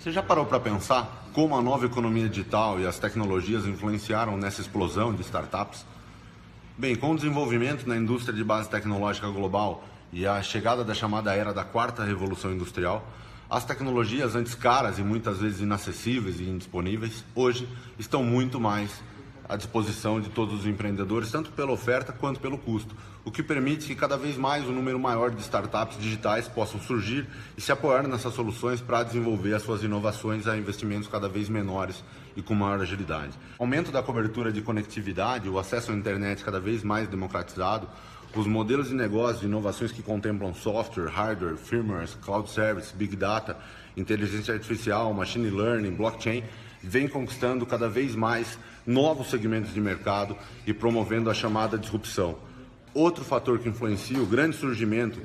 Você já parou para pensar como a nova economia digital e as tecnologias influenciaram nessa explosão de startups? Bem, com o desenvolvimento na indústria de base tecnológica global e a chegada da chamada era da quarta revolução industrial, as tecnologias antes caras e muitas vezes inacessíveis e indisponíveis, hoje estão muito mais à disposição de todos os empreendedores, tanto pela oferta quanto pelo custo, o que permite que cada vez mais um número maior de startups digitais possam surgir e se apoiar nessas soluções para desenvolver as suas inovações a investimentos cada vez menores e com maior agilidade. Aumento da cobertura de conectividade, o acesso à internet cada vez mais democratizado, os modelos de negócio e inovações que contemplam software, hardware, firmware, cloud service, big data, inteligência artificial, machine learning, blockchain, vem conquistando cada vez mais novos segmentos de mercado e promovendo a chamada disrupção. Outro fator que influencia o grande surgimento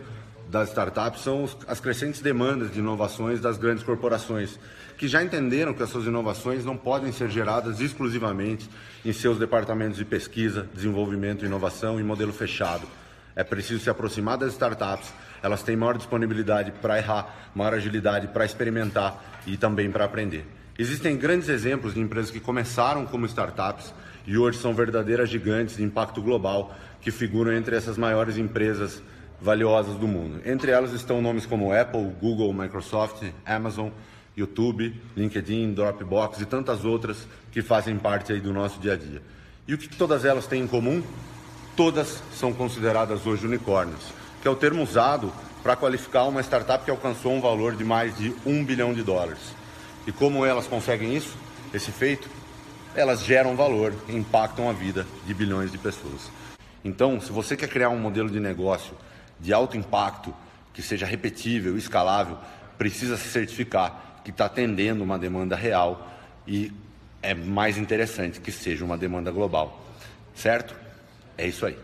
das startups são as crescentes demandas de inovações das grandes corporações, que já entenderam que as suas inovações não podem ser geradas exclusivamente em seus departamentos de pesquisa, desenvolvimento, inovação e modelo fechado. É preciso se aproximar das startups, elas têm maior disponibilidade para errar, maior agilidade para experimentar e também para aprender. Existem grandes exemplos de empresas que começaram como startups e hoje são verdadeiras gigantes de impacto global que figuram entre essas maiores empresas valiosas do mundo. Entre elas estão nomes como Apple, Google, Microsoft, Amazon, YouTube, LinkedIn, Dropbox e tantas outras que fazem parte aí do nosso dia a dia. E o que todas elas têm em comum? Todas são consideradas hoje unicórnios, que é o termo usado para qualificar uma startup que alcançou um valor de mais de um bilhão de dólares. E como elas conseguem isso, esse feito? Elas geram valor e impactam a vida de bilhões de pessoas. Então, se você quer criar um modelo de negócio de alto impacto, que seja repetível, escalável, precisa se certificar que está atendendo uma demanda real e é mais interessante que seja uma demanda global. Certo? É isso aí.